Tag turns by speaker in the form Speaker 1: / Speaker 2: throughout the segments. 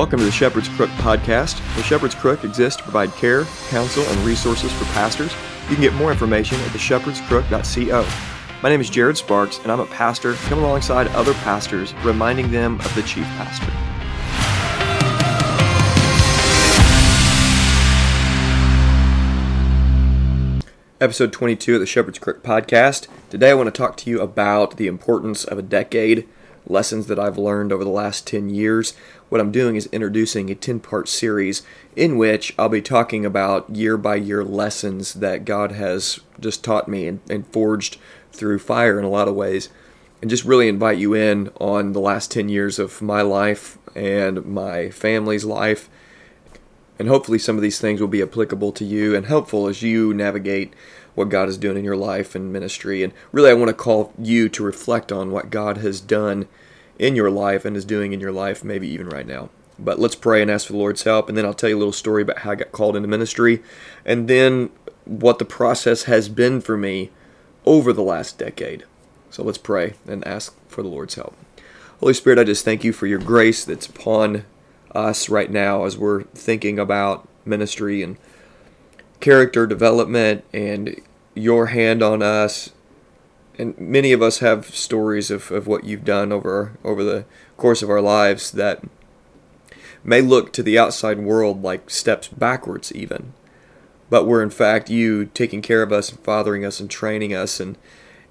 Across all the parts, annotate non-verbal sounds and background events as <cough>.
Speaker 1: Welcome to the Shepherd's Crook podcast. The Shepherd's Crook exists to provide care, counsel, and resources for pastors. You can get more information at theshepherdscrook.co. My name is Jared Sparks, and I'm a pastor coming alongside other pastors, reminding them of the chief pastor. Episode 22 of the Shepherd's Crook podcast. Today I want to talk to you about the importance of a decade, lessons that I've learned over the last 10 years. What I'm doing is introducing a 10 part series in which I'll be talking about year by year lessons that God has just taught me and, and forged through fire in a lot of ways. And just really invite you in on the last 10 years of my life and my family's life and hopefully, some of these things will be applicable to you and helpful as you navigate what God is doing in your life and ministry. And really, I want to call you to reflect on what God has done in your life and is doing in your life, maybe even right now. But let's pray and ask for the Lord's help. And then I'll tell you a little story about how I got called into ministry and then what the process has been for me over the last decade. So let's pray and ask for the Lord's help. Holy Spirit, I just thank you for your grace that's upon us right now as we're thinking about ministry and character development and your hand on us. And many of us have stories of, of what you've done over over the course of our lives that may look to the outside world like steps backwards even. But were in fact you taking care of us and fathering us and training us and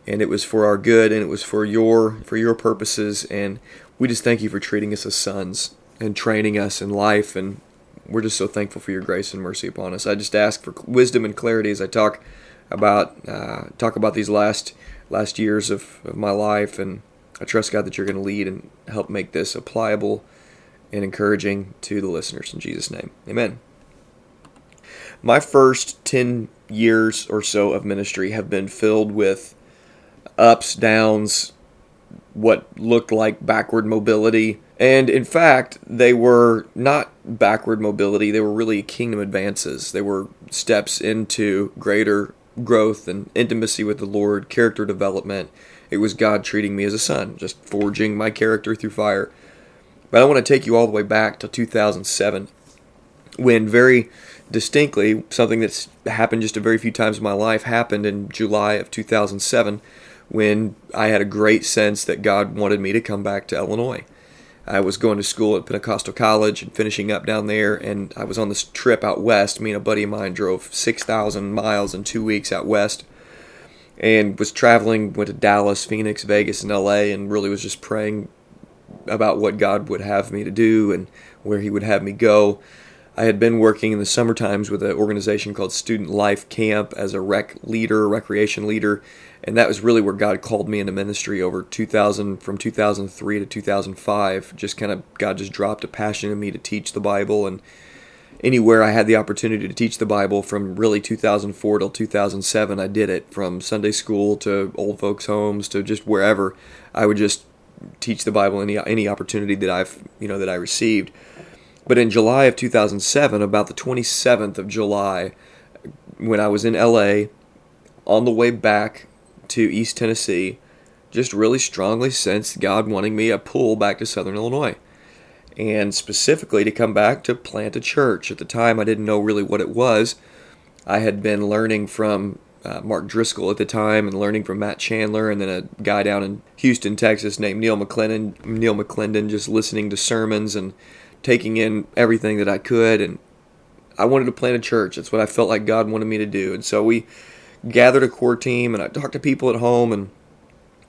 Speaker 1: and it was for our good and it was for your for your purposes and we just thank you for treating us as sons and training us in life. And we're just so thankful for your grace and mercy upon us. I just ask for wisdom and clarity as I talk about uh, talk about these last last years of, of my life. And I trust God that you're going to lead and help make this applicable and encouraging to the listeners. In Jesus' name, Amen. My first ten years or so of ministry have been filled with ups, downs, what looked like backward mobility and in fact, they were not backward mobility, they were really kingdom advances. They were steps into greater growth and intimacy with the Lord, character development. It was God treating me as a son, just forging my character through fire. But I want to take you all the way back to 2007 when very distinctly something that's happened just a very few times in my life happened in July of 2007 when I had a great sense that God wanted me to come back to Illinois. I was going to school at Pentecostal College and finishing up down there, and I was on this trip out west. Me and a buddy of mine drove 6,000 miles in two weeks out west and was traveling, went to Dallas, Phoenix, Vegas, and LA, and really was just praying about what God would have me to do and where He would have me go. I had been working in the summer times with an organization called Student Life Camp as a rec leader, recreation leader, and that was really where God called me into ministry over 2000 from 2003 to 2005. Just kind of God just dropped a passion in me to teach the Bible and anywhere I had the opportunity to teach the Bible from really 2004 till 2007 I did it from Sunday school to old folks homes to just wherever I would just teach the Bible any any opportunity that I've you know that I received. But in July of 2007, about the 27th of July, when I was in LA on the way back to East Tennessee, just really strongly sensed God wanting me a pull back to Southern Illinois. And specifically to come back to plant a church. At the time, I didn't know really what it was. I had been learning from uh, Mark Driscoll at the time and learning from Matt Chandler and then a guy down in Houston, Texas named Neil McClendon, Neil McClendon just listening to sermons and taking in everything that I could, and I wanted to plant a church. That's what I felt like God wanted me to do, and so we gathered a core team, and I talked to people at home, and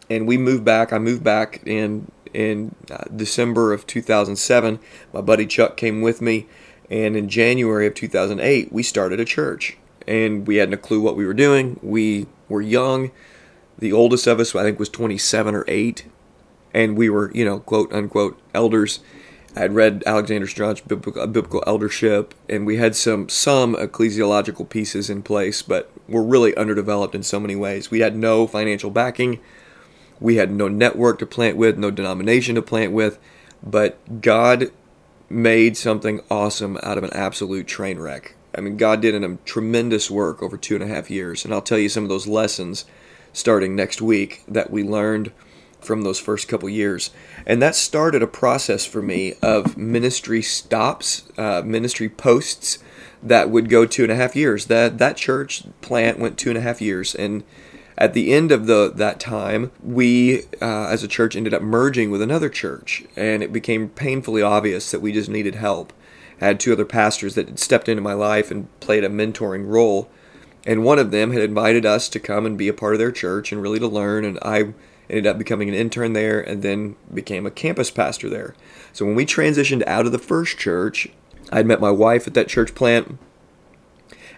Speaker 1: and we moved back. I moved back in in uh, December of 2007. My buddy Chuck came with me, and in January of 2008, we started a church, and we hadn't a clue what we were doing. We were young. The oldest of us, I think, was 27 or 8, and we were, you know, quote unquote elders I had read Alexander Strauch's biblical, biblical eldership, and we had some some ecclesiological pieces in place, but we're really underdeveloped in so many ways. We had no financial backing, we had no network to plant with, no denomination to plant with, but God made something awesome out of an absolute train wreck. I mean, God did a um, tremendous work over two and a half years, and I'll tell you some of those lessons starting next week that we learned from those first couple years. And that started a process for me of ministry stops, uh, ministry posts that would go two and a half years. That that church plant went two and a half years, and at the end of the that time, we uh, as a church ended up merging with another church, and it became painfully obvious that we just needed help. I had two other pastors that had stepped into my life and played a mentoring role, and one of them had invited us to come and be a part of their church and really to learn. And I ended up becoming an intern there, and then became a campus pastor there. So when we transitioned out of the first church, I'd met my wife at that church plant,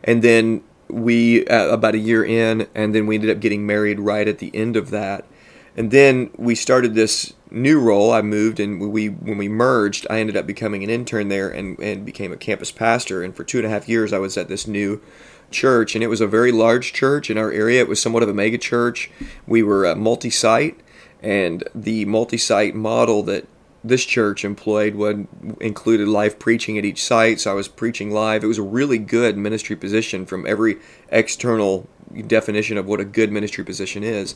Speaker 1: and then we uh, about a year in, and then we ended up getting married right at the end of that. And then we started this new role. I moved, and we when we merged, I ended up becoming an intern there and, and became a campus pastor. And for two and a half years, I was at this new church, and it was a very large church in our area. It was somewhat of a mega church. We were a multi-site, and the multi-site model that this church employed would included live preaching at each site. So I was preaching live. It was a really good ministry position from every external definition of what a good ministry position is.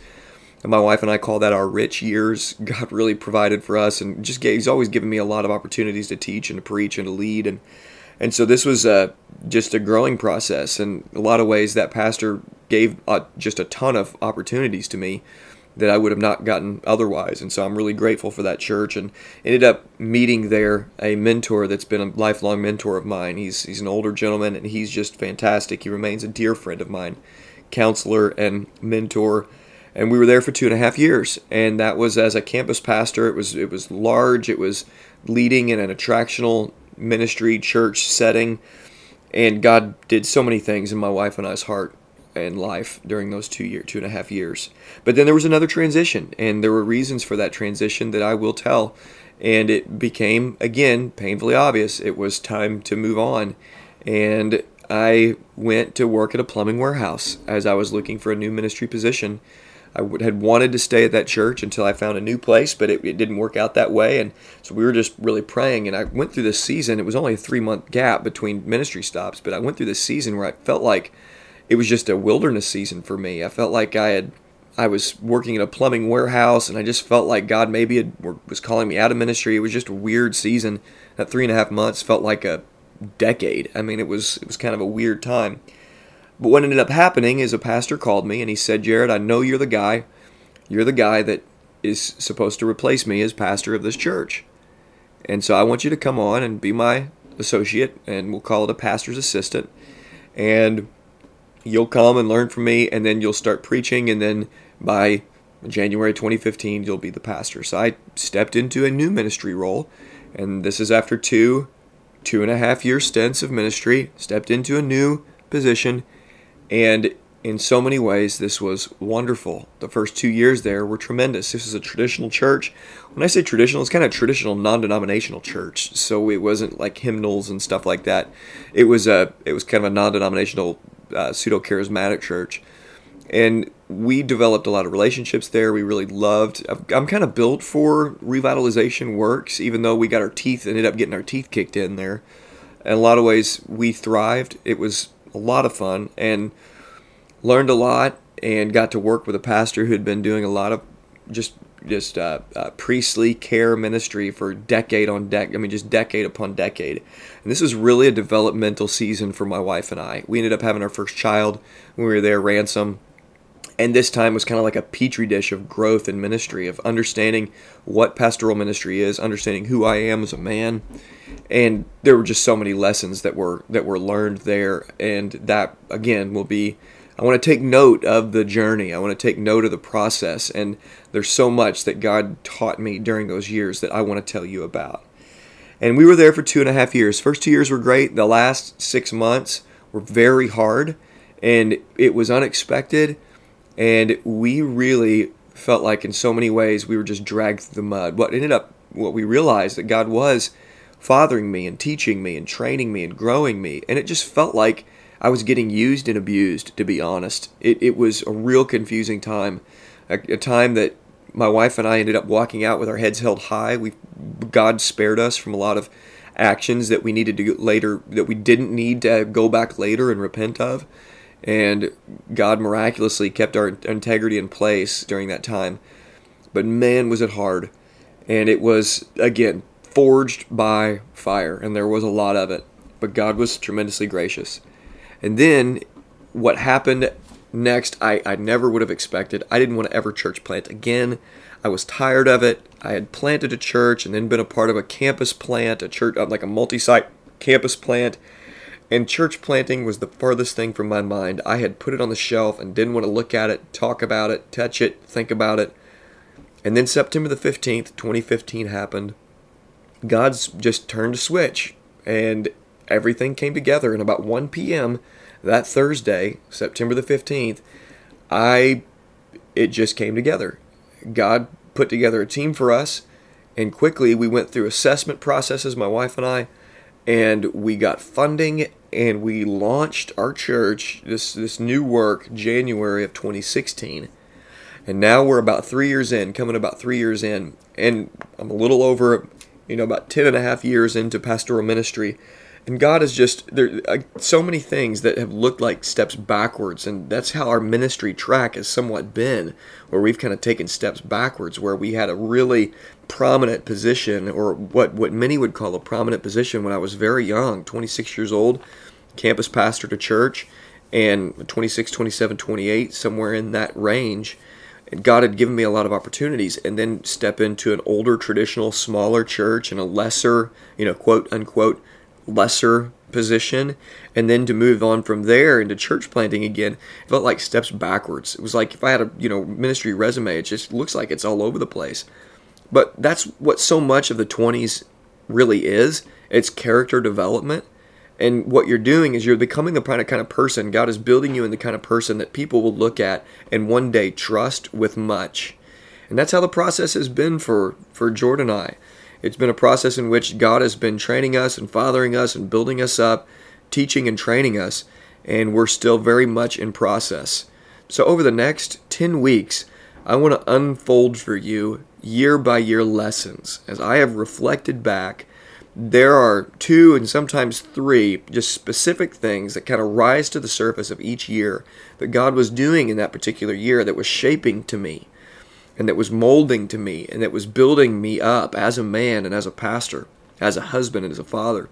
Speaker 1: And my wife and I call that our rich years. <laughs> God really provided for us, and just gave, He's always given me a lot of opportunities to teach and to preach and to lead, and and so this was uh, just a growing process. And a lot of ways, that pastor gave uh, just a ton of opportunities to me that I would have not gotten otherwise. And so I'm really grateful for that church and ended up meeting there a mentor that's been a lifelong mentor of mine. He's he's an older gentleman and he's just fantastic. He remains a dear friend of mine, counselor and mentor. And we were there for two and a half years. And that was as a campus pastor. It was it was large. It was leading in an attractional ministry church setting. And God did so many things in my wife and I's heart and life during those two year two and a half years. But then there was another transition, and there were reasons for that transition that I will tell. And it became again painfully obvious. It was time to move on, and I went to work at a plumbing warehouse as I was looking for a new ministry position. I had wanted to stay at that church until I found a new place, but it, it, didn't work out that way. And so we were just really praying. And I went through this season. It was only a three month gap between ministry stops, but I went through this season where I felt like it was just a wilderness season for me. I felt like I had I was working in a plumbing warehouse, and I just felt like God maybe had, was calling me out of ministry. It was just a weird season. That three and a half months felt like a decade. I mean, it was it was kind of a weird time. But what ended up happening is a pastor called me and he said, "Jared, I know you're the guy. You're the guy that is supposed to replace me as pastor of this church, and so I want you to come on and be my associate, and we'll call it a pastor's assistant." And you'll come and learn from me, and then you'll start preaching, and then by January 2015, you'll be the pastor. So I stepped into a new ministry role, and this is after two, two and a half year stints of ministry, stepped into a new position, and in so many ways, this was wonderful. The first two years there were tremendous. This is a traditional church. When I say traditional, it's kind of traditional, non-denominational church. So it wasn't like hymnals and stuff like that. It was a, it was kind of a non-denominational uh, pseudo charismatic church. And we developed a lot of relationships there. We really loved. I'm kind of built for revitalization works, even though we got our teeth, ended up getting our teeth kicked in there. In a lot of ways, we thrived. It was a lot of fun and learned a lot and got to work with a pastor who had been doing a lot of just just uh, uh, priestly care ministry for decade on deck. I mean, just decade upon decade. And this was really a developmental season for my wife and I. We ended up having our first child when we were there, Ransom. And this time was kind of like a petri dish of growth and ministry, of understanding what pastoral ministry is, understanding who I am as a man, and there were just so many lessons that were that were learned there, and that again will be I want to take note of the journey. I want to take note of the process. And there's so much that God taught me during those years that I want to tell you about. And we were there for two and a half years. First two years were great. The last six months were very hard. And it was unexpected. And we really felt like, in so many ways, we were just dragged through the mud. What ended up, what we realized that God was fathering me and teaching me and training me and growing me. And it just felt like I was getting used and abused, to be honest. It, it was a real confusing time, a, a time that my wife and I ended up walking out with our heads held high. We God spared us from a lot of actions that we needed to later that we didn't need to go back later and repent of. And God miraculously kept our integrity in place during that time. but man, was it hard. And it was, again, forged by fire, and there was a lot of it. But God was tremendously gracious. And then what happened next, I, I never would have expected. I didn't want to ever church plant again. I was tired of it. I had planted a church and then been a part of a campus plant, a church, uh, like a multi site campus plant. And church planting was the farthest thing from my mind. I had put it on the shelf and didn't want to look at it, talk about it, touch it, think about it. And then September the 15th, 2015 happened. God's just turned a switch and everything came together. And about 1 p.m. that Thursday, September the 15th, I it just came together. God put together a team for us and quickly we went through assessment processes, my wife and I, and we got funding and we launched our church this this new work January of 2016 and now we're about three years in coming about three years in. And I'm a little over you know about 10 and a half years into pastoral ministry. And God is just there uh, so many things that have looked like steps backwards. And that's how our ministry track has somewhat been where we've kind of taken steps backwards where we had a really prominent position or what what many would call a prominent position when I was very young 26 years old campus pastor to church and 26 27 28 somewhere in that range God had given me a lot of opportunities and then step into an older traditional smaller church and a lesser you know quote unquote lesser position and then to move on from there into church planting again felt like steps backwards. It was like if i had a you know ministry resume it just looks like it's all over the place but that's what so much of the 20s really is. It's character development. And what you're doing is you're becoming the kind of person god is building you in the kind of person that people will look at and one day trust with much. And that's how the process has been for for jordan and i. It's been a process in which God has been training us and fathering us and building us up, teaching and training us, and we're still very much in process. So, over the next 10 weeks, I want to unfold for you year by year lessons. As I have reflected back, there are two and sometimes three just specific things that kind of rise to the surface of each year that God was doing in that particular year that was shaping to me and that was molding to me and that was building me up as a man and as a pastor, as a husband and as a father.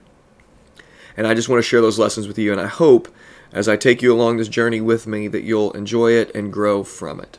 Speaker 1: And I just want to share those lessons with you, and I hope as I take you along this journey with me that you'll enjoy it and grow from it.